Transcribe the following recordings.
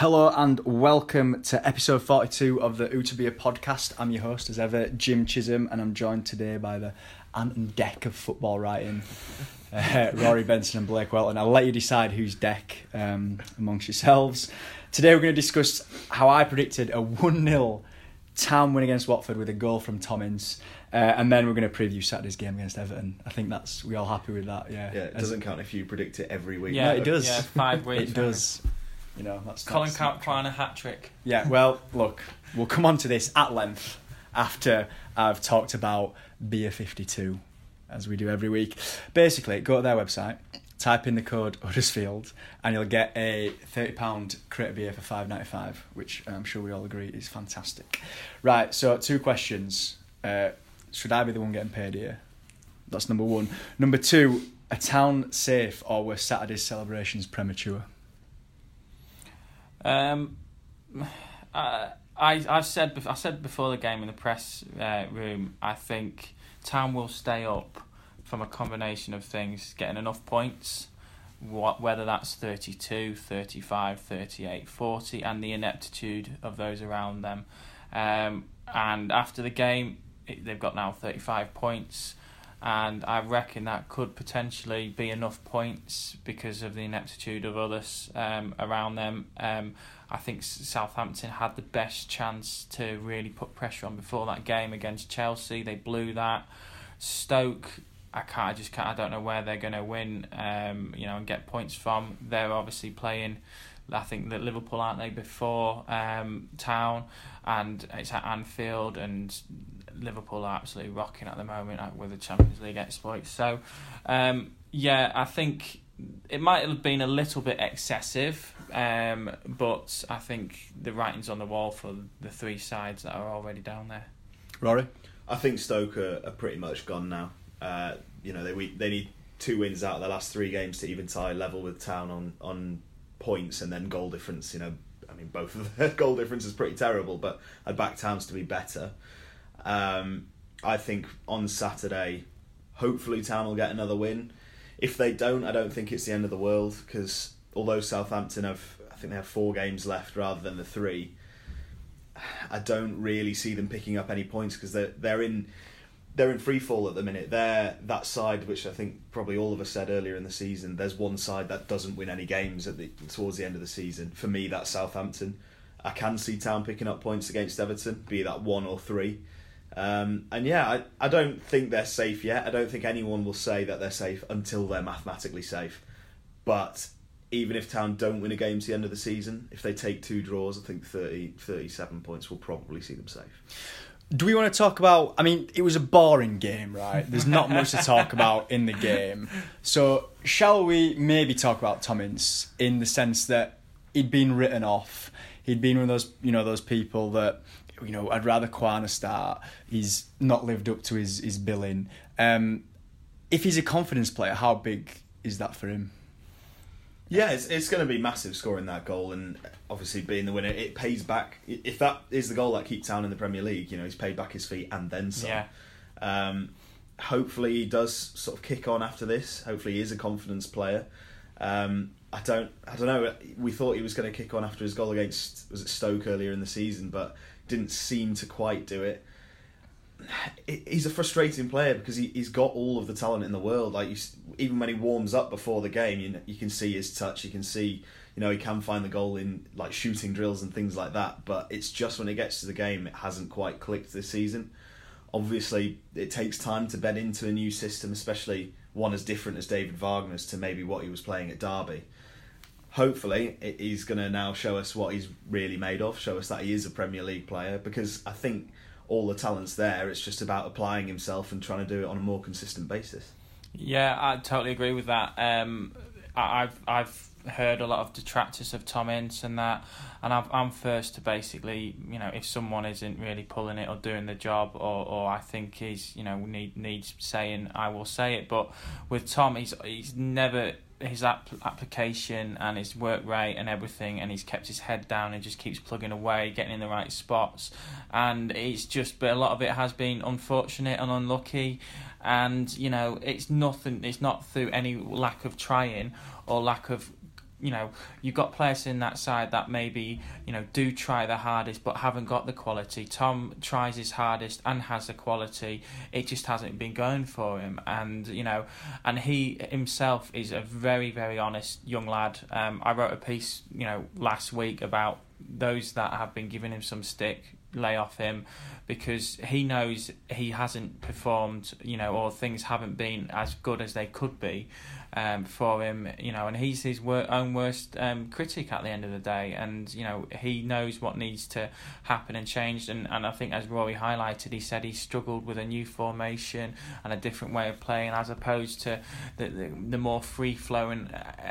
Hello and welcome to episode 42 of the Utabia podcast. I'm your host, as ever, Jim Chisem, and I'm joined today by the Ant and Dec of football writing, uh, Rory Benson and Blake Welton. I'll let you decide who's Dec um, amongst yourselves. Today we're going to discuss how I predicted a 1 0 town win against Watford with a goal from Tom Ince. Uh, and then we're going to preview Saturday's game against Everton. I think that's we all happy with that. Yeah, Yeah, it As- doesn't count if you predict it every week. Yeah, Yeah, it does. Yeah, five weeks. It does. You know, that's Colin that's- Count trying a hat trick. Yeah, well, look, we'll come on to this at length after I've talked about Beer 52, as we do every week. Basically, go to their website, type in the code Huddersfield, and you'll get a £30 crate of beer for five ninety five, which I'm sure we all agree is fantastic. Right, so two questions. Uh, should I be the one getting paid here? That's number one. Number two, a town safe or were Saturday's celebrations premature? Um, I, I've said I said before the game in the press uh, room. I think Town will stay up from a combination of things, getting enough points. What whether that's 32, 35, 38, 40 and the ineptitude of those around them. Um, and after the game, it, they've got now 35 points. and I reckon that could potentially be enough points because of the ineptitude of others um, around them. Um, I think Southampton had the best chance to really put pressure on before that game against Chelsea. They blew that. Stoke, I can't, I just can't, I don't know where they're going to win, um, you know, and get points from. They're obviously playing. I think that Liverpool aren't they before um, Town, and it's at Anfield, and Liverpool are absolutely rocking at the moment uh, with the Champions League exploits. So, um, yeah, I think it might have been a little bit excessive, um, but I think the writing's on the wall for the three sides that are already down there. Rory? I think Stoke are, are pretty much gone now. Uh, you know, they they need two wins out of the last three games to even tie level with Town on on points and then goal difference. You know, I mean, both of their goal difference is pretty terrible, but I'd back Towns to be better. Um, I think on Saturday, hopefully Town will get another win. If they don't, I don't think it's the end of the world because although Southampton have, I think they have four games left rather than the three. I don't really see them picking up any points because they're they're in they're in free fall at the minute. They're that side which I think probably all of us said earlier in the season. There's one side that doesn't win any games at the towards the end of the season. For me, that's Southampton. I can see Town picking up points against Everton, be that one or three. Um, and yeah, I, I don't think they're safe yet. I don't think anyone will say that they're safe until they're mathematically safe. But even if Town don't win a game to the end of the season, if they take two draws, I think 30, 37 points will probably see them safe. Do we want to talk about? I mean, it was a boring game, right? There's not much to talk about in the game. So, shall we maybe talk about Tom Ince in the sense that he'd been written off? He'd been one of those, you know, those people that, you know, I'd rather Quaner start. He's not lived up to his his billing. Um, if he's a confidence player, how big is that for him? Yeah, it's, it's going to be massive scoring that goal and obviously being the winner. It pays back. If that is the goal that keeps Town in the Premier League, you know, he's paid back his fee and then some. Yeah. Um, hopefully he does sort of kick on after this. Hopefully he is a confidence player. Um, I don't, I don't know. We thought he was going to kick on after his goal against was it Stoke earlier in the season, but didn't seem to quite do it. He's a frustrating player because he, he's got all of the talent in the world. Like you, even when he warms up before the game, you you can see his touch. You can see, you know, he can find the goal in like shooting drills and things like that. But it's just when it gets to the game, it hasn't quite clicked this season. Obviously, it takes time to bed into a new system, especially one as different as David Wagner's to maybe what he was playing at Derby. hopefully he's going to now show us what he's really made of, show us that he is a Premier League player. Because I think all the talent's there. It's just about applying himself and trying to do it on a more consistent basis. Yeah, I totally agree with that. Um, I've I've heard a lot of detractors of Tom Ince and that, and I've, I'm first to basically, you know, if someone isn't really pulling it or doing the job, or, or I think he's, you know, need needs saying, I will say it. But with Tom, he's he's never his app, application and his work rate and everything, and he's kept his head down and just keeps plugging away, getting in the right spots, and it's just, but a lot of it has been unfortunate and unlucky, and you know, it's nothing, it's not through any lack of trying or lack of you know, you've got players in that side that maybe, you know, do try the hardest but haven't got the quality. Tom tries his hardest and has the quality. It just hasn't been going for him. And, you know, and he himself is a very, very honest young lad. Um, I wrote a piece, you know, last week about those that have been giving him some stick lay off him because he knows he hasn't performed, you know, or things haven't been as good as they could be um, for him, you know, and he's his wor- own worst um, critic at the end of the day, and you know he knows what needs to happen and change, and, and I think as Rory highlighted, he said he struggled with a new formation and a different way of playing as opposed to the the, the more free flowing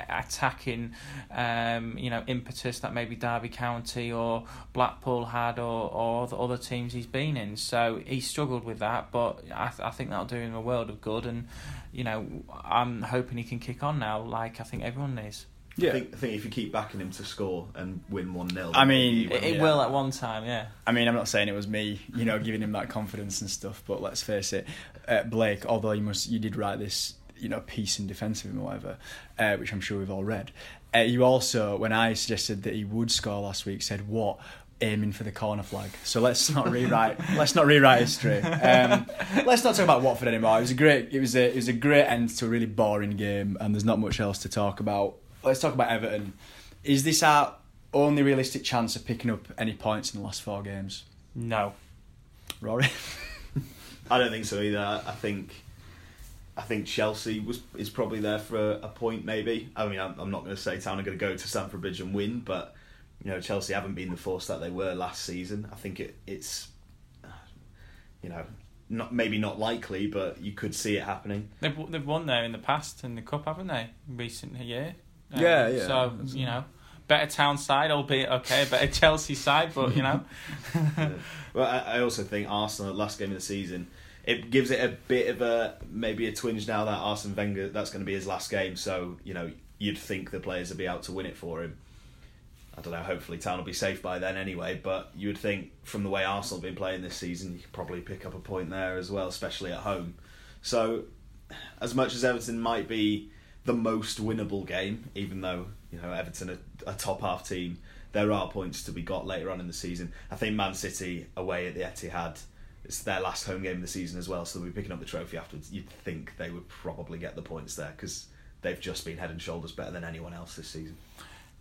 attacking, um, you know, impetus that maybe Derby County or Blackpool had, or or the other teams he's been in. So he struggled with that, but I th- I think that'll do him a world of good. And you know, I'm hoping he can kick on now, like I think everyone is. I, think, I think if you keep backing him to score and win 1 0, I mean, It, it will at one time, yeah. I mean, I'm not saying it was me, you know, giving him that confidence and stuff, but let's face it, uh, Blake. Although you must, you did write this, you know, piece in defence of him or whatever, uh, which I'm sure we've all read. Uh, you also, when I suggested that he would score last week, said what aiming for the corner flag. So let's not rewrite. let's not rewrite history. Um, let's not talk about Watford anymore. It was a great. It was a. It was a great end to a really boring game, and there's not much else to talk about. Let's talk about Everton. Is this our only realistic chance of picking up any points in the last four games? No. Rory. I don't think so either. I think I think Chelsea was is probably there for a, a point maybe. I mean, I'm, I'm not going to say Town are going to go to Stamford Bridge and win, but you know Chelsea haven't been the force that they were last season. I think it, it's you know not maybe not likely, but you could see it happening. They've they've won there in the past in the cup, haven't they? Recent year. Um, Yeah, yeah. So you know, better town side, albeit okay, better Chelsea side, but you know, Yeah. Well, I, I also think Arsenal last game of the season. It gives it a bit of a maybe a twinge now that Arsene Wenger that's going to be his last game. So you know you'd think the players would be out to win it for him. I don't know. Hopefully, Town will be safe by then anyway. But you would think from the way Arsenal have been playing this season, you could probably pick up a point there as well, especially at home. So, as much as Everton might be the most winnable game, even though you know Everton are a top half team, there are points to be got later on in the season. I think Man City away at the Etihad. It's their last home game of the season as well, so they'll be picking up the trophy afterwards. You'd think they would probably get the points there because they've just been head and shoulders better than anyone else this season.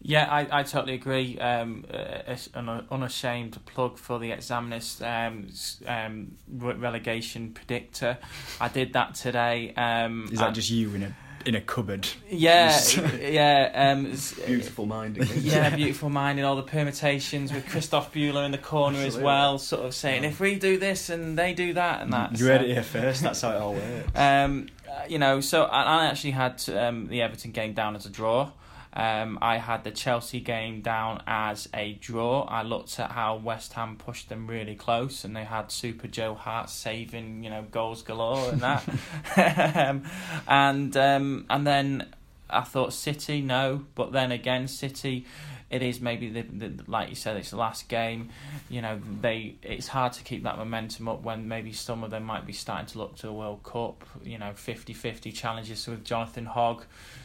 Yeah, I, I totally agree. Um, uh, an unashamed plug for the Examiners um, um, relegation predictor. I did that today. Um, Is that and- just you in a in a cupboard? Yeah, yeah. Um, s- Beautiful minding. Yeah, beautiful mind and all the permutations with Christoph Bueller in the corner as well, sort of saying if we do this and they do that and that. You so- heard it here first. That's how it all works. Um, uh, you know, so I, I actually had um, the Everton game down as a draw. Um, I had the Chelsea game down as a draw. I looked at how West Ham pushed them really close, and they had Super Joe Hart saving, you know, goals galore and that. um, and um, and then I thought City, no, but then again, City. It is maybe the, the like you said, it's the last game. You know, they it's hard to keep that momentum up when maybe some of them might be starting to look to the World Cup. You know, 50-50 challenges with Jonathan Hogg.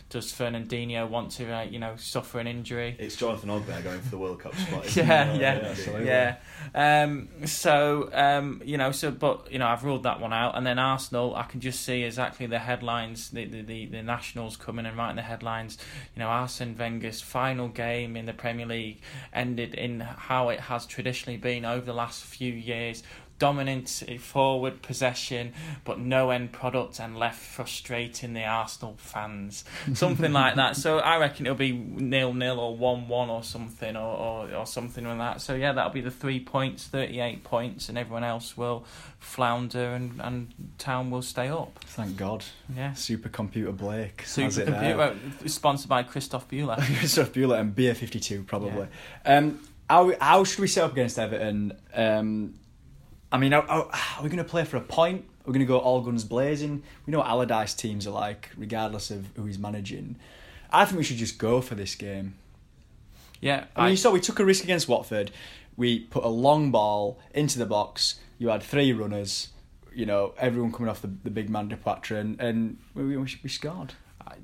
Does Fernandinho want to, uh, you know, suffer an injury? It's Jonathan Ogbear going for the World Cup spot. isn't Yeah, yeah, absolutely. Yeah. Um, so um, you know, so but you know, I've ruled that one out, and then Arsenal, I can just see exactly the headlines, the the, the, the nationals coming and writing the headlines. You know, Arsene Wenger's final game in the Premier League ended in how it has traditionally been over the last few years. Dominant forward possession, but no end product and left frustrating the Arsenal fans. Something like that. So I reckon it'll be nil nil or one one or something or, or, or something like that. So yeah, that'll be the three points, thirty eight points, and everyone else will flounder and, and Town will stay up. Thank God. Yeah. Supercomputer Blake. Supercomputer, sponsored by Christoph Bueller. Christoph Bueller and Beer 52 probably. Um, how, how should we set up against Everton? Um, I mean, are, are, are we going to play for a point? Are we going to go all guns blazing? We know what Allardyce teams are like, regardless of who he's managing. I think we should just go for this game. Yeah, I mean, you saw we took a risk against Watford. We put a long ball into the box. You had three runners. You know, everyone coming off the, the big man Depoitre, and, and we, we, we scored.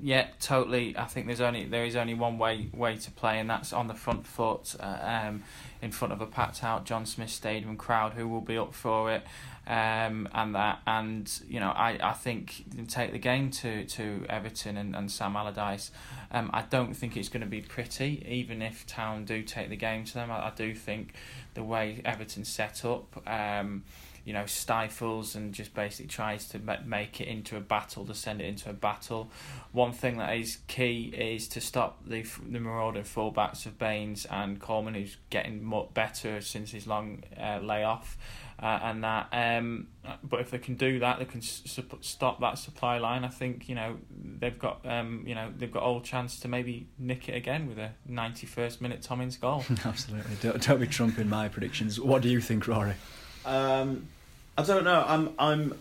Yeah, totally. I think there's only there is only one way way to play, and that's on the front foot, uh, um, in front of a packed out John Smith Stadium crowd who will be up for it, um, and that and you know I, I think you can take the game to to Everton and, and Sam Allardyce. Um, I don't think it's going to be pretty, even if Town do take the game to them. I, I do think the way Everton set up. Um, you know, stifles and just basically tries to ma- make it into a battle, to send it into a battle. One thing that is key is to stop the the marauding fullbacks of Baines and Coleman, who's getting much better since his long uh, layoff. Uh, and that, um, but if they can do that, they can su- stop that supply line. I think you know they've got, um, you know, they've got all chance to maybe nick it again with a ninety first minute Tom Ince goal. Absolutely. Don't, don't be trumping my predictions. What do you think, Rory? Um, I don't know. I'm. I'm.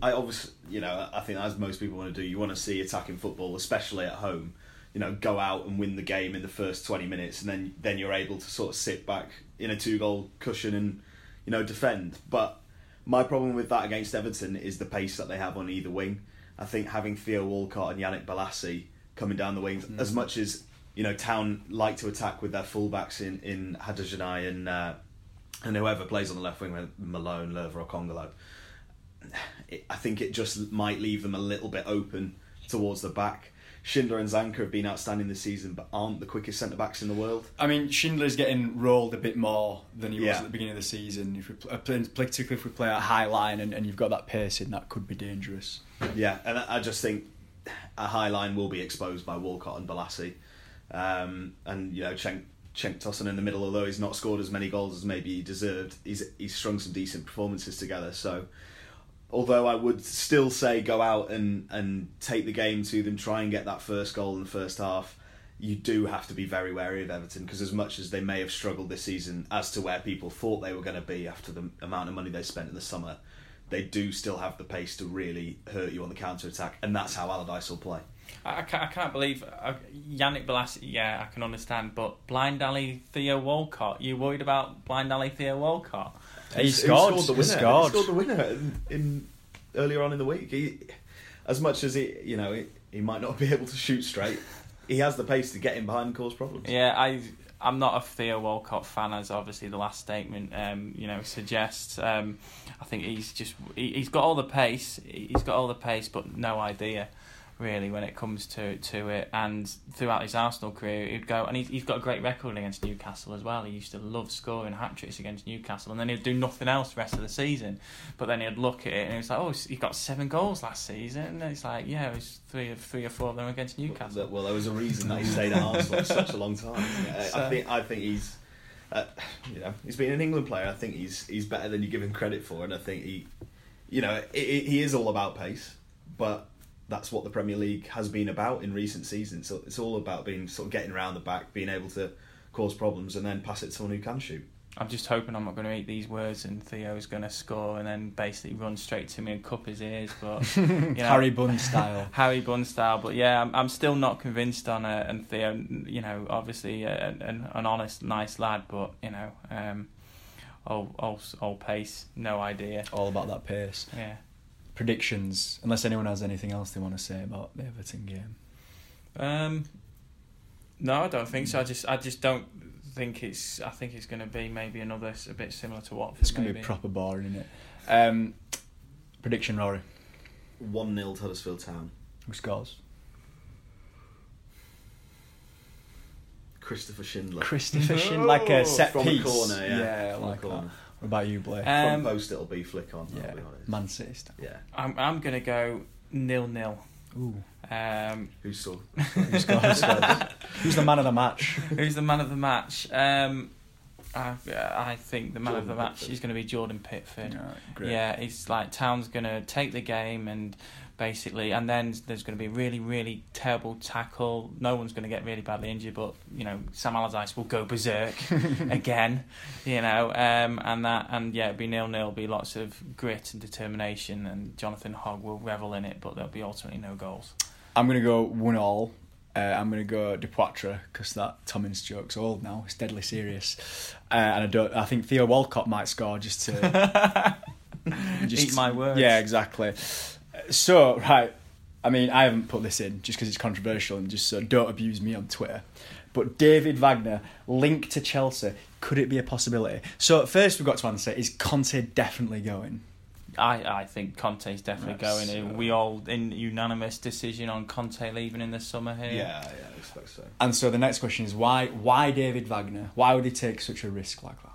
I obviously, you know, I think as most people want to do, you want to see attacking football, especially at home. You know, go out and win the game in the first twenty minutes, and then then you're able to sort of sit back in a two goal cushion and you know defend. But my problem with that against Everton is the pace that they have on either wing. I think having Theo Walcott and Yannick Bolasie coming down the wings, Mm. as much as you know, Town like to attack with their fullbacks in in Hadergjonaj and. Uh, and whoever plays on the left wing, whether Malone, Löwe, or Kongolo, it, I think it just might leave them a little bit open towards the back. Schindler and Zanka have been outstanding this season, but aren't the quickest centre backs in the world. I mean, Schindler's getting rolled a bit more than he was Yeah. at the beginning of the season. If we play, particularly if we play at high line and, and you've got that pacing, that could be dangerous. Yeah, and I just think a high line will be exposed by Walcott and Bolasie. Um, and, you know, Cenk, Cenk Tosun in the middle, although he's not scored as many goals as maybe he deserved, he's, he's strung some decent performances together. So, although I would still say go out and, and take the game to them, try and get that first goal in the first half, you do have to be very wary of Everton because as much as they may have struggled this season as to where people thought they were going to be after the amount of money they spent in the summer, they do still have the pace to really hurt you on the counter attack, and that's how Allardyce will play. I, I can't, I can't believe uh, Yannick Bolasie. Yeah, I can understand, but Blind Alley Theo Walcott. You worried about Blind Alley Theo Walcott? He Who scored. the He winner. scored. He scored the winner in, in earlier on in the week. He, as much as he, you know, he, he might not be able to shoot straight, he has the pace to get in behind and cause problems. Yeah, I I'm not a Theo Walcott fan, as obviously the last statement um, you know suggests. Um, I think he's just he, he's got all the pace, he's got all the pace, but no idea really when it comes to to it. And throughout his Arsenal career, he'd go and he's he's got a great record against Newcastle as well. He used to love scoring hat tricks against Newcastle, and then he'd do nothing else the rest of the season. But then he'd look at it and it's like, oh, he got seven goals last season. And it's like, yeah, it was three, three or four of them against Newcastle. Well, there was a reason that he stayed at Arsenal for such a long time. Yeah, I think I think he's, uh, you know, he's been an England player. I think he's he's better than you give him credit for, and I think he, you know, i i he is all about pace, but that's what the Premier League has been about in recent seasons. So it's all about being sort of getting around the back, being able to cause problems, and then pass it to someone who can shoot. I'm just hoping I'm not going to eat these words and Theo's going to score and then basically run straight to me and cup his ears. But you know, Harry Bunn style. Harry Bunn style. But yeah, I'm, I'm still not convinced on it. And Theo, you know, obviously a, an, an honest, nice lad, but you know, um, all, all, all pace, no idea. All about that pace. Yeah. Predictions, unless anyone has anything else they want to say about the Everton game. Um, no, I don't think so. I just, I just don't think it's. I think it's going to be maybe another s- a bit similar to what. It's going to be proper boring, isn't it? Um, prediction, Rory. One 0 to Huddersfield Town. Who scores? Christopher Schindler. Christopher Shin, like a set From piece. a corner, yeah. I From a like corner. that. What about you, Blake? Front Um, post it'll be flick on. yeah, I'll be honest. Man City. style. Yeah. I'm I'm gonna go nil nil. Ooh. Um, Who saw? Who scores? Who's the man of the match? who's the man of the match? Um, I I think the man of the match Pickford. is going to be Jordan Pickford. Yeah, great. Yeah, it's like Town's going to take the game and basically, and then there's going to be a really, really terrible tackle. No one's going to get really badly injured, but you know Sam Allardyce will go berserk again. You know, um, and that, and yeah, it'll be nil nil. Be lots of grit and determination, and Jonathan Hogg will revel in it, but there'll be ultimately no goals. I'm gonna go one all. Uh, I'm gonna go Depoitre because that Tom Ince joke's old now. It's deadly serious, uh, and I don't. I think Theo Walcott might score just to just Eat my words. Yeah, exactly. So right, I mean, I haven't put this in just because it's controversial and just so don't abuse me on Twitter. But David Wagner linked to Chelsea. Could it be a possibility? So first, we've got to answer: Is Conte definitely going? I, I think Conte's definitely That's, going. uh, we all in unanimous decision on Conte leaving in the summer here. Yeah, yeah, I expect so. And so the next question is why? Why David Wagner? Why would he take such a risk like that?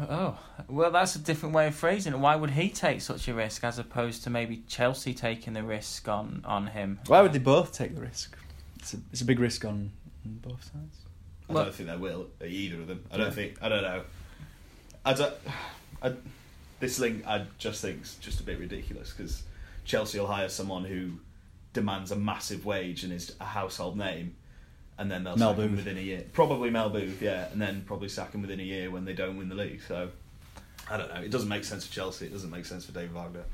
Oh, well, that's a different way of phrasing it. Why would he take such a risk as opposed to maybe Chelsea taking the risk on, on him? Why would they both take the risk? It's a, it's a big risk on, on both sides. I Well- don't think they will either of them. I don't Yeah. think. I don't know. I don't. I, this link, I just think, is just a bit ridiculous because Chelsea will hire someone who demands a massive wage and is a household name, and then they'll Mel sack him within a year. Probably Mel Booth, yeah, and then probably sack him within a year when they don't win the league. So. I don't know. It doesn't make sense for Chelsea. It doesn't make sense for David Wagner.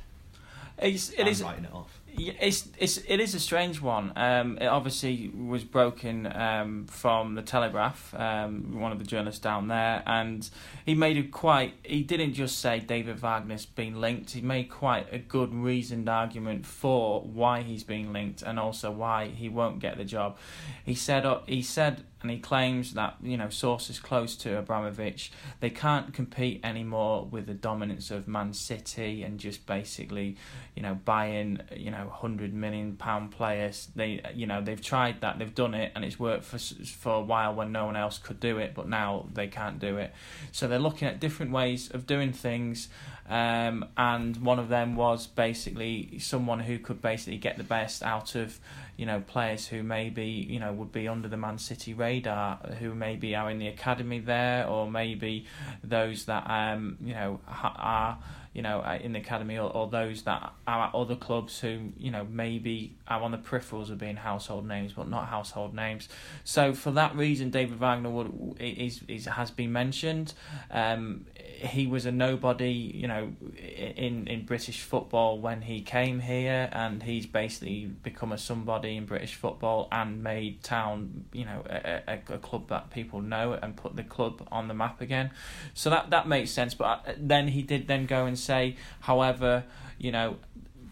It's, it I'm is- writing it off. It's it's it is a strange one. Um, it obviously was broken um, from the Telegraph, um, one of the journalists down there, and he made quite. He didn't just say David Wagner's been linked. He made quite a good reasoned argument for why he's been linked and also why he won't get the job. He said uh, he said and he claims that you know sources close to Abramovich they can't compete anymore with the dominance of Man City and just basically you know buying you know hundred million pound players. They you know they've tried that, they've done it, and it's worked for for a while when no one else could do it, but now they can't do it. So they're looking at different ways of doing things. Um, and one of them was basically someone who could basically get the best out of you know players who maybe you know would be under the Man City radar, who maybe are in the academy there, or maybe those that um you know are you know uh, in the academy, or, or those that are at other clubs who you know maybe are on the peripherals of being household names, but not household names. So for that reason, David Wagner would is, is has been mentioned. Um, he was a nobody, you know, in in British football when he came here, and he's basically become a somebody in British football and made Town, you know, a, a, a club that people know and put the club on the map again. So that that makes sense. But uh, then he did then go and say, however, you know,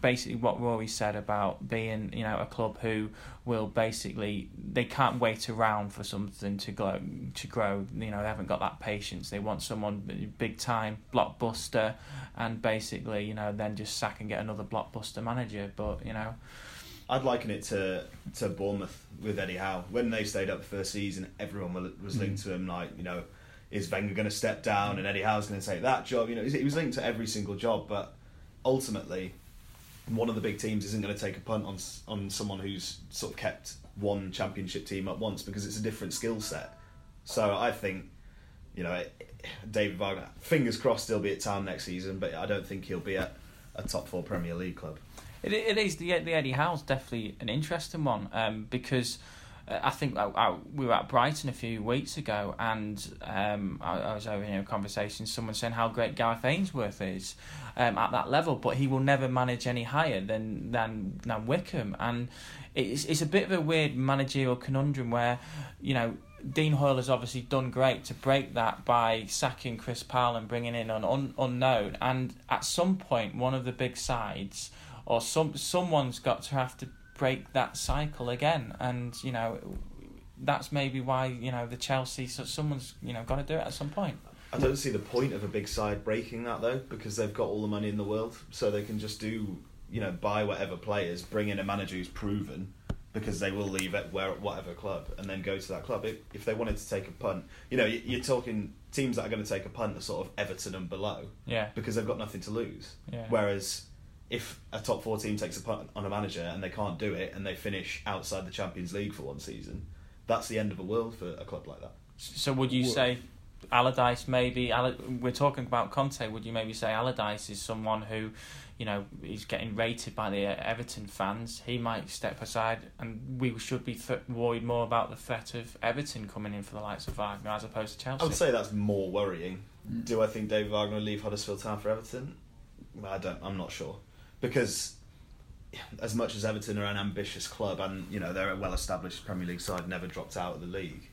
basically what Rory said about being, you know, a club who will basically they can't wait around for something to grow to grow. You know, they haven't got that patience. They want someone big time, blockbuster, and basically, you know, then just sack and get another blockbuster manager. But you know, I'd liken it to to Bournemouth with Eddie Howe. When they stayed up the first season, everyone was linked mm. to him. Like, you know, is Wenger going to step down and Eddie Howe's going to take that job? You know, he was linked to every single job, but ultimately, one of the big teams isn't going to take a punt on on someone who's sort of kept one championship team at once because it's a different skill set. So I think, you know, David Wagner, fingers crossed, he'll be at town next season, but I don't think he'll be at a top four Premier League club. It, it is the the Eddie Howe's definitely an interesting one um, because I think I, I, we were at Brighton a few weeks ago and um, I, I was having a conversation. Someone saying how great Gareth Ainsworth is um, at that level, but he will never manage any higher than than than Wycombe, and it's it's a bit of a weird managerial conundrum where you know. Dean Hoyle has obviously done great to break that by sacking Chris Powell and bringing in an un, unknown. And at some point, one of the big sides or some someone's got to have to break that cycle again and you know that's maybe why you know the Chelsea so someone's you know got to do it at some point I don't see the point of a big side breaking that though, because they've got all the money in the world, so they can just do, you know, buy whatever players, bring in a manager who's proven, because they will leave at where whatever club and then go to that club. If, if they wanted to take a punt, you know, you- you're talking teams that are going to take a punt are sort of Everton and below Yeah, because they've got nothing to lose. yeah. Whereas if a top four team takes a punt on a manager and they can't do it and they finish outside the Champions League for one season, that's the end of the world for a club like that. So would you say Allardyce maybe? We're talking about Conte. Would you maybe say Allardyce is someone who, you know, is getting rated by the uh, Everton fans? He might step aside, and we should be th- worried more about the threat of Everton coming in for the likes of Wagner as opposed to Chelsea. I would say that's more worrying. Mm. Do I think David Wagner will leave Huddersfield Town for Everton? I don't. I'm not sure because as much as Everton are an ambitious club and you know they're a well-established Premier League side, never dropped out of the league.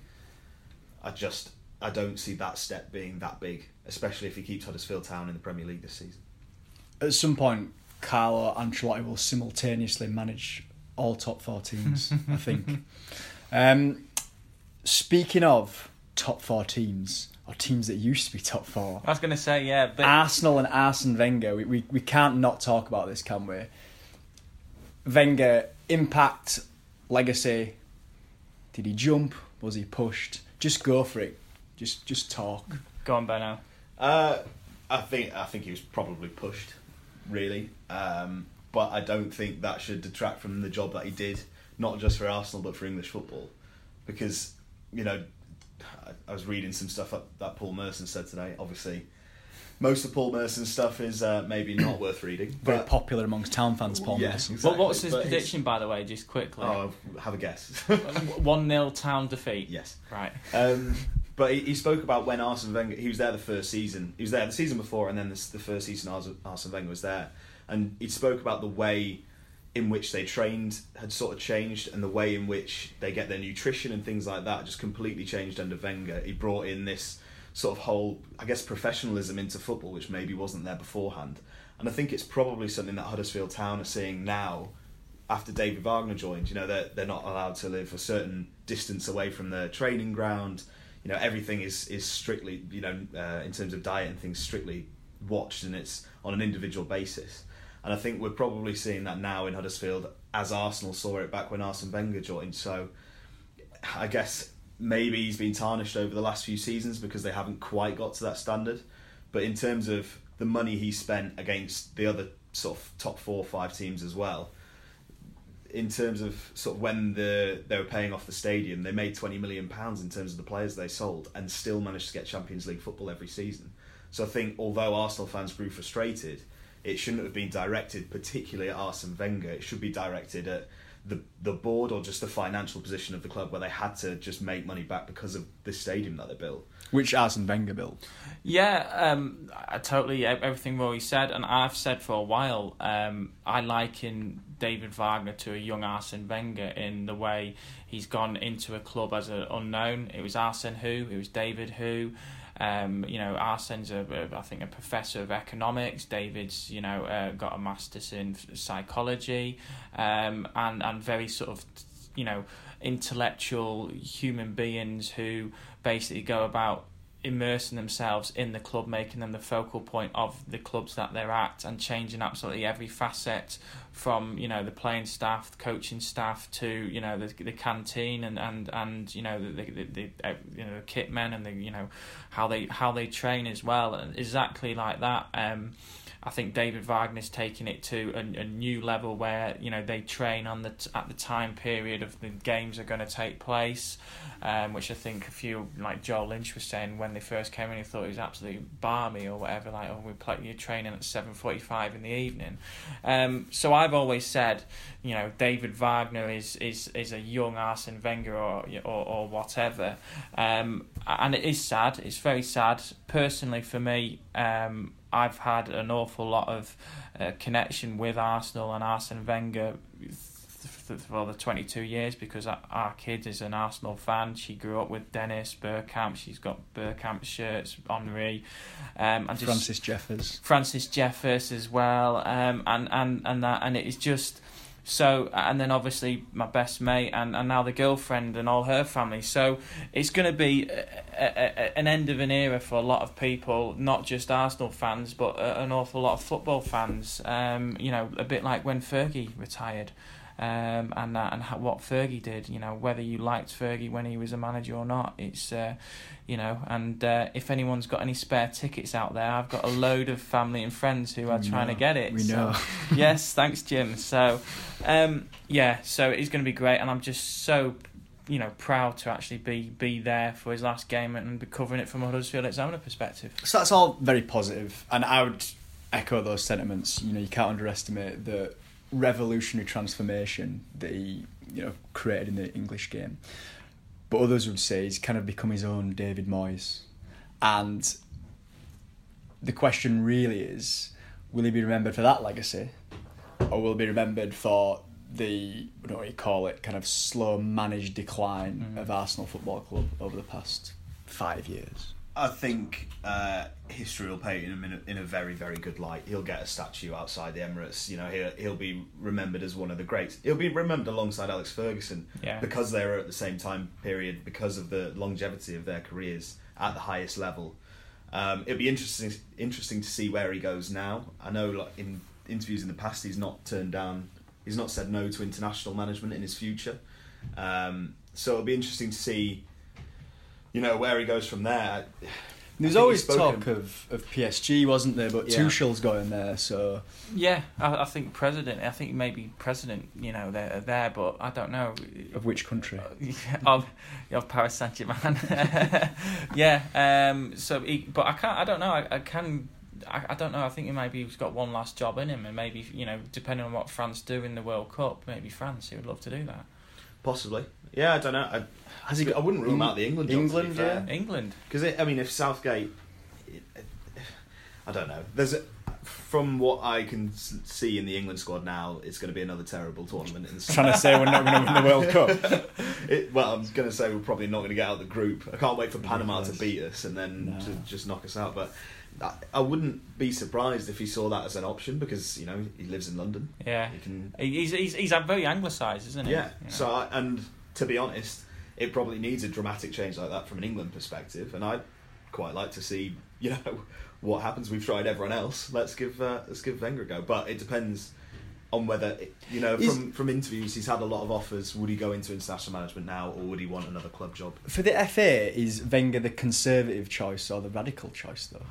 I just I don't see that step being that big, especially if he keeps Huddersfield Town in the Premier League this season. At some point, Carlo Ancelotti will simultaneously manage all top four teams. I think. Um, speaking of top four teams or teams that used to be top four, I was going to say yeah, but Arsenal and Arsene Wenger. We, we we can't not talk about this, can we? Wenger impact, legacy. Did he jump? Was he pushed? Just go for it. Just just talk. go on, Benno. Uh, I think I think he was probably pushed, really. Um, but I don't think that should detract from the job that he did, not just for Arsenal but for English football, because you know I, I was reading some stuff that, that Paul Merson said today. Obviously, most of Paul Merson's stuff is uh, maybe not worth reading. Very But popular amongst town fans, Paul Yeah, Merson. exactly. what, what's his but he's- prediction, by the way, just quickly? oh, have a guess. One 0 town defeat. yes. Right. Um, but he, he spoke about when Arsene Wenger, he was there the first season. He was there the season before, and then this, the first season Arsene, Arsene Wenger was there, and he spoke about the way in which they trained had sort of changed, and the way in which they get their nutrition and things like that just completely changed under Wenger. He brought in this sort of whole, I guess, professionalism into football, which maybe wasn't there beforehand. And I think it's probably something that Huddersfield Town are seeing now after David Wagner joined. You know, they're, they're not allowed to live a certain distance away from the training ground. You know, everything is, is strictly, you know, uh, in terms of diet and things, strictly watched and it's on an individual basis. And I think we're probably seeing that now in Huddersfield as Arsenal saw it back when Arsene Wenger joined. So I guess maybe he's been tarnished over the last few seasons because they haven't quite got to that standard. But in terms of the money he spent against the other sort of top four or five teams as well, in terms of sort of when the they were paying off the stadium, they made twenty million pounds in terms of the players they sold, and still managed to get Champions League football every season. So I think although Arsenal fans grew frustrated, it shouldn't have been directed particularly at Arsene Wenger. It should be directed at the the board or just the financial position of the club where they had to just make money back because of the stadium that they built. Which Arsene Wenger built. Yeah, um, I totally everything Roy said, and I've said for a while. Um, I liken David Wagner to a young Arsene Wenger in the way he's gone into a club as an unknown. It was Arsene who, it was David who. Um, you know, Arsene's a, a, I think a professor of economics. David's, you know, uh, got a master's in psychology, um, and and very sort of, you know, intellectual human beings who basically go about immersing themselves in the club, making them the focal point of the clubs that they're at, and changing absolutely every facet from you know the playing staff, the coaching staff to you know the the canteen and and and you know the the, the, you know the kit men and the you know how they how they train as well, and exactly like that. Um, I think David Wagner's taking it to a, a new level where you know they train on the t- at the time period of the games are going to take place, um, which I think a few like Joel Lynch was saying when they first came in, he thought it was absolutely barmy or whatever. Like, oh, we play you're training at seven forty five in the evening. Um, so I've always said, you know, David Wagner is is, is a young Arsene Wenger or or, or whatever, um, and it is sad. It's very sad personally for me. Um, I've had an awful lot of uh, connection with Arsenal and Arsene Wenger for the 22 years because our kid is an Arsenal fan. She grew up with Dennis Bergkamp. She's got Bergkamp shirts, Henri, um, and just Francis Jeffers. Francis Jeffers as well, um, and and and that, and it is just so. And then obviously my best mate, and, and now the girlfriend and all her family. So it's going to be a, a, an end of an era for a lot of people, not just Arsenal fans, but a, an awful lot of football fans. Um, you know, a bit like when Fergie retired. Um, and that and how, what Fergie did. You know, whether you liked Fergie when he was a manager or not, it's uh, you know. And uh, if anyone's got any spare tickets out there, I've got a load of family and friends who are We trying know. to get it. We so- know. yes, thanks, Jim. So, um, yeah, so it's going to be great, and I'm just so you know proud to actually be be there for his last game and be covering it from a Huddersfield Examiner perspective. So that's all very positive, and I would echo those sentiments. You know, you can't underestimate the revolutionary transformation that he, you know, created in the English game. But others would say he's kind of become his own David Moyes, and the question really is: Will he be remembered for that legacy, or will he be remembered for the what do you call it, kind of slow managed decline Mhm. of Arsenal Football Club over the past five years? I think uh, history will paint him in a, in a very, very good light. He'll get a statue outside the Emirates. You know, he'll, he'll be remembered as one of the greats. He'll be remembered alongside Alex Ferguson Yeah. because they were at the same time period, because of the longevity of their careers at the highest level. Um, it'll be interesting interesting to see where he goes now. I know, like in interviews in the past, he's not turned down. He's not said no to international management in his future. Um, so it'll be interesting to see, you know, where he goes from there. There's always talk of, of PSG, wasn't there? But Yeah. Tuchel's going there, so Yeah, I, I think president. I think maybe president. You know, they're there, but I don't know. of which country? of of Paris Saint Germain. yeah. Um. So, he, but I can't. I don't know. I, I can. I, I don't know. I think he maybe he's got one last job in him, and maybe you know, depending on what France do in the World Cup, maybe France. He would love to do that. Possibly. Yeah, I don't know. I, Has he got I wouldn't rule out the England job. England, to be fair. yeah. England. Because I mean, if Southgate, I don't know. There's a, from what I can see in the England squad now, it's going to be another terrible tournament. In the Trying to say we're not going to win the World Cup. it, well, I'm going to say we're probably not going to get out of the group. I can't wait for Panama to beat us and then No. to just knock us out. But I, I wouldn't be surprised if he saw that as an option because you know he lives in London. Yeah. He can He- He's he's he's very anglicised, isn't he? yeah. You know. So I, and to be honest, it probably needs a dramatic change like that from an England perspective, and I'd quite like to see you know what happens. We've tried everyone else. Let's give uh, let's give Wenger a go. But it depends on whether it- you know Is- from from interviews he's had a lot of offers. Would he go into international management now, or would he want another club job? For the FA, is Wenger the conservative choice or the radical choice, though?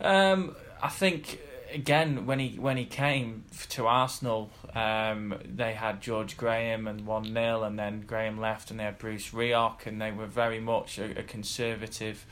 Um, I think again when he when he came to Arsenal, um, they had George Graham and one 0 and then Graham left, and they had Bruce Rioch, and they were very much a, a conservative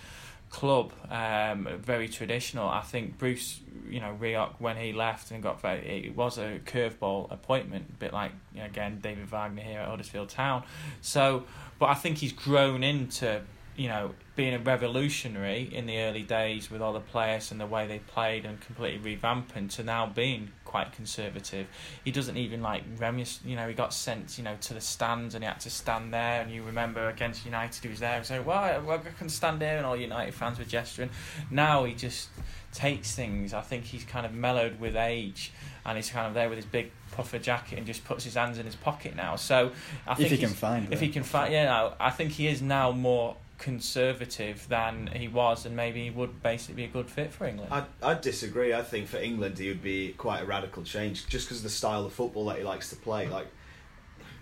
club, um, very traditional. I think Bruce, you know, Rioch when he left and got very, it was a curveball appointment, a bit like you know, again David Wagner here at Huddersfield Town. So, but I think he's grown into you know being a revolutionary in the early days with all the players and the way they played and completely revamping to now being quite conservative. He doesn't even like reminisce. You know, he got sent you know to the stands and he had to stand there. And you remember against United, he was there and saying, "Well, I, well, I can stand here," and all United fans were gesturing. Now he just takes things. I think he's kind of mellowed with age, and he's kind of there with his big puffer jacket and just puts his hands in his pocket now. So I If think he can find if them. he can find, yeah, I think he is now more conservative than he was, and maybe he would basically be a good fit for England. I I disagree. I think for England he would be quite a radical change just because of the style of football that he likes to play. Like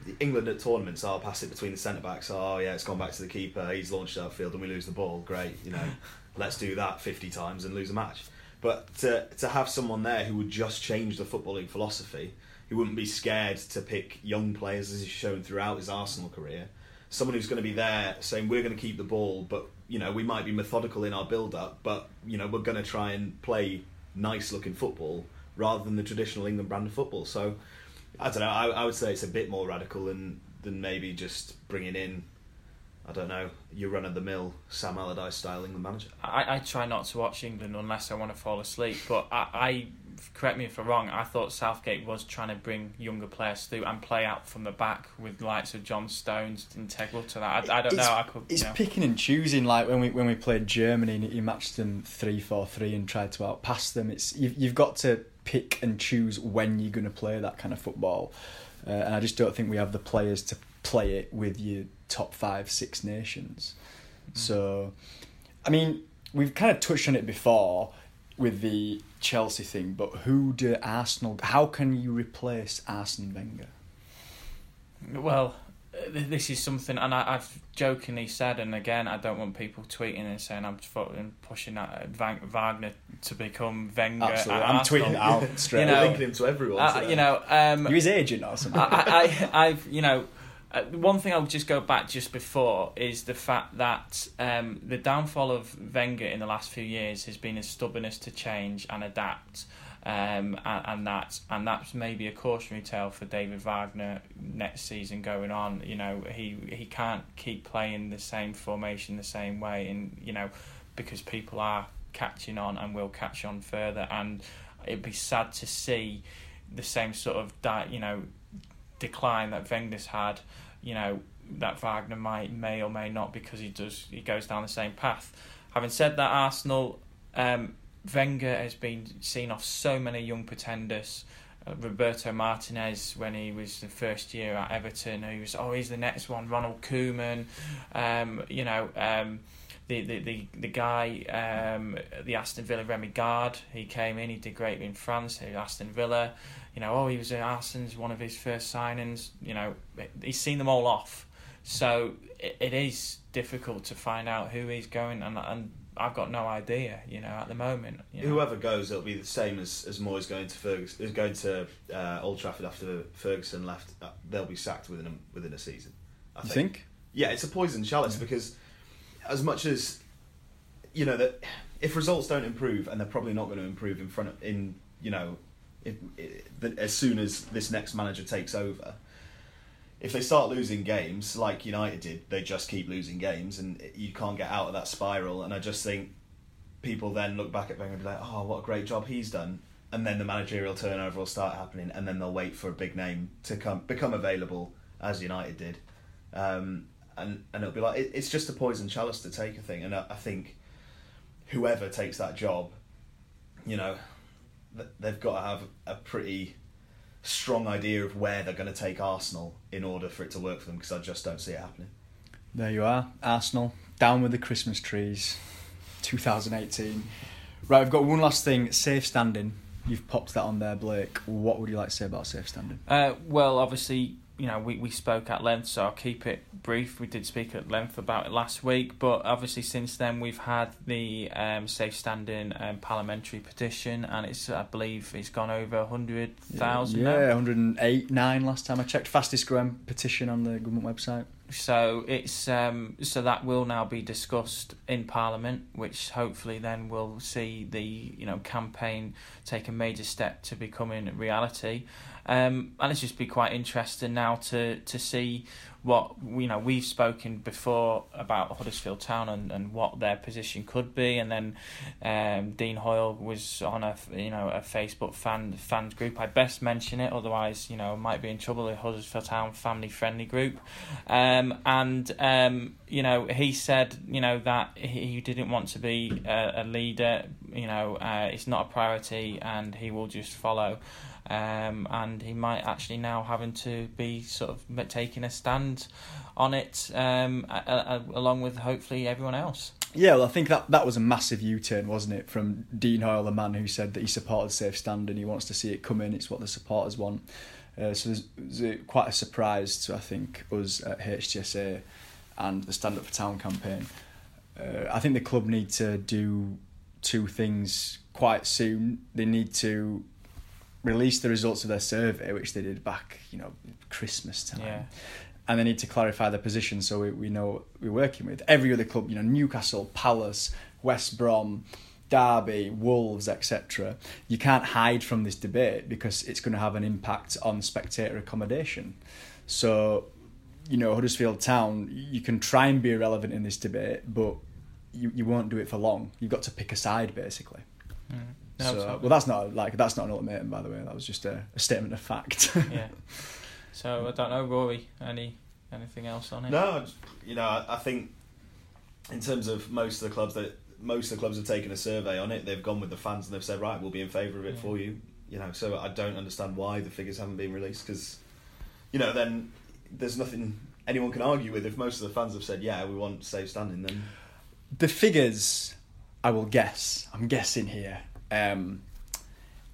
the England at tournaments, I'll pass it between the centre backs. Oh yeah, it's gone back to the keeper. He's launched outfield and we lose the ball. Great, you know, let's do that fifty times and lose a match. But to to have someone there who would just change the footballing philosophy, who wouldn't be scared to pick young players as he's shown throughout his Arsenal career, someone who's going to be there saying we're going to keep the ball, but you know we might be methodical in our build up, but you know we're going to try and play nice looking football rather than the traditional England brand of football. So I don't know. I, I would say it's a bit more radical than than maybe just bringing in. I don't know, your run of the mill Sam Allardyce style England manager. I, I try not to watch England unless I want to fall asleep. But I, I, correct me if I'm wrong. I thought Southgate was trying to bring younger players through and play out from the back with the likes of John Stones integral to that. I, I don't It's- know. I could. It's you know. picking and choosing. Like when we when we played Germany, and he matched them three four three and tried to outpass them. It's you've you've got to pick and choose when you're going to play that kind of football, uh, and I just don't think we have the players to play it with your top five six nations. So, I mean, we've kind of touched on it before with the Chelsea thing, but who do Arsenal? How can you replace Arsene Wenger? Well, uh, this is something, and I, I've jokingly said, and again, I don't want people tweeting and saying I'm fucking pushing that Van- Wagner to become Wenger. Absolutely, I'm Arsenal. tweeting out straight. You know, linking him to everyone. Uh, today. you know, um, you his agent or something. I, I, I, I've, you know, uh, one thing I'll just go back just before is the fact that um, the downfall of Wenger in the last few years has been his stubbornness to change and adapt. Um, and, and that and that's maybe a cautionary tale for David Wagner next season going on. You know, he he can't keep playing the same formation the same way, and you know, because people are catching on and will catch on further, and it'd be sad to see the same sort of di- you know decline that Wenger's had, you know, that Wagner might may or may not because he does he goes down the same path. Having said that, Arsenal, um, Wenger has been seen off so many young pretenders. Uh, Roberto Martinez, when he was the first year at Everton, he was oh he's the next one. Ronald Koeman, um, you know. Um, the, the, the, the guy, um, the Aston Villa Remi Garde, he came in, he did great in France, at Aston Villa you know, oh, he was at Arsenal's one of his first signings. You know, he's seen them all off, so it, it is difficult to find out who he's going, and and I've got no idea. You know, at the moment, you know. Whoever goes, it'll be the same as as Moyes going to Ferguson, is going to uh, Old Trafford after Ferguson left. Uh, they'll be sacked within a, within a season. I you think? Yeah, it's a poison chalice because as much as you know that if results don't improve, and they're probably not going to improve in front of in you know if, if, as soon as this next manager takes over, if they start losing games like United did, they just keep losing games, and you can't get out of that spiral. And I just think people then look back at Wenger and be like, "Oh, what a great job he's done," and then the managerial turnover will start happening, and then they'll wait for a big name to come become available, as United did, um, and and it'll be like it, it's just a poison chalice to take a thing, and I, I think whoever takes that job, you know, they've got to have a pretty strong idea of where they're going to take Arsenal in order for it to work for them because I just don't see it happening. There you are, Arsenal down with the Christmas trees, 2018. Right, I've got one last thing: safe standing. You've popped that on there, Blake. What would you like to say about safe standing? Uh, well, obviously, you know, we, we spoke at length, so I'll keep it brief. We did speak at length about it last week, but obviously since then we've had the um, safe standing um, parliamentary petition, and it's I believe it's gone over hundred thousand. Yeah, yeah 108, 9 last time I checked. Fastest growing petition on the government website. So it's um, so that will now be discussed in Parliament, which hopefully then will see the you know campaign take a major step to becoming a reality. Um, and it's just be quite interesting now to to see what you know we've spoken before about Huddersfield Town and, and what their position could be, and then um, Dean Hoyle was on a you know a Facebook fan fans group. I best mention it, otherwise you know might be in trouble. A Huddersfield Town family friendly group, um, and um, you know he said you know that he didn't want to be a, a leader. You know uh, it's not a priority, and he will just follow um, and he might actually now having to be sort of taking a stand on it um, a, a, along with hopefully everyone else. Yeah, well, I think that that was a massive U-turn, wasn't it, from Dean Hoyle, the man who said that he supported safe standing, he wants to see it come in. It's what the supporters want. Uh, so there's, there's quite a surprise to I think us at HTSA and the Stand Up for Town campaign. Uh, I think the club need to do two things quite soon. They need to release the results of their survey, which they did back, you know, Christmas time. Yeah. And they need to clarify their position so we, we know what we're working with. Every other club, you know, Newcastle, Palace, West Brom, Derby, Wolves, etc. You can't hide from this debate because it's going to have an impact on spectator accommodation. So, you know, Huddersfield Town, you can try and be irrelevant in this debate, but you, you won't do it for long. You've got to pick a side, basically. Mm. So, well, that's not like that's not an ultimatum, by the way. That was just a, a statement of fact. yeah. So I don't know, Rory. Any anything else on it? No, you know, I, I think in terms of most of the clubs that most of the clubs have taken a survey on it, they've gone with the fans and they've said, right, we'll be in favour of it Yeah. for you. You know, so I don't understand why the figures haven't been released because, you know, then there's nothing anyone can argue with if most of the fans have said, yeah, we want safe standing. Then the figures, I will guess, I'm guessing here, um,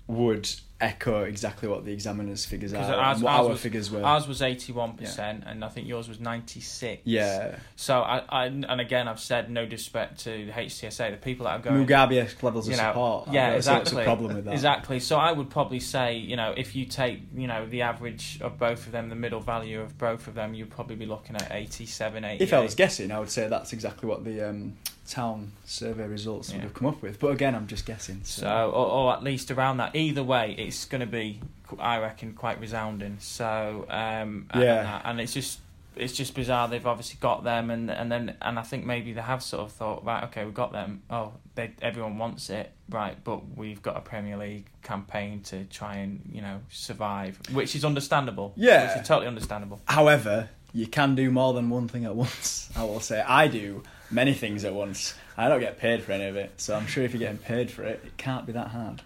would echo exactly what the examiners' figures are ours- what ours our was- figures were. Ours was eighty-one percent, and I think yours was ninety-six. yeah, So I, I, and again, I've said no disrespect to the HTSA, the people that are going. Mugabe levels of know, support. yeah, exactly. problem with that. Exactly. So I would probably say, you know, if you take, you know, the average of both of them, the middle value of both of them, you'd probably be looking at 87, 88. If I was guessing, I would say that's exactly what the um, town survey results would Yeah. have come up with. But again, I'm just guessing. So, So, or, or at least around that. Either way, it's going to be, I reckon, quite resounding. So, um, and, Yeah. and it's just, it's just bizarre. They've obviously got them, and and then, and I think maybe they have sort of thought, right, okay, we've got them. Oh, they, everyone wants it, right? But we've got a Premier League campaign to try and you know survive, which is understandable. Yeah. which is totally understandable. However, you can do more than one thing at once. I will say I do many things at once. I don't get paid for any of it, so I'm sure if you're getting paid for it, it can't be that hard.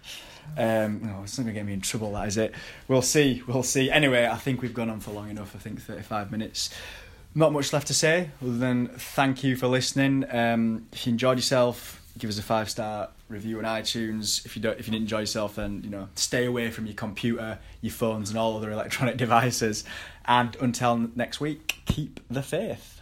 Um, no, it's not going to get me in trouble. That is it. We'll see. We'll see. Anyway, I think we've gone on for long enough. I think 35 minutes. Not much left to say other than thank you for listening. Um, if you enjoyed yourself, give us a five star review on iTunes. If you don't, if you didn't enjoy yourself, then you know stay away from your computer, your phones, and all other electronic devices. And until next week, keep the faith.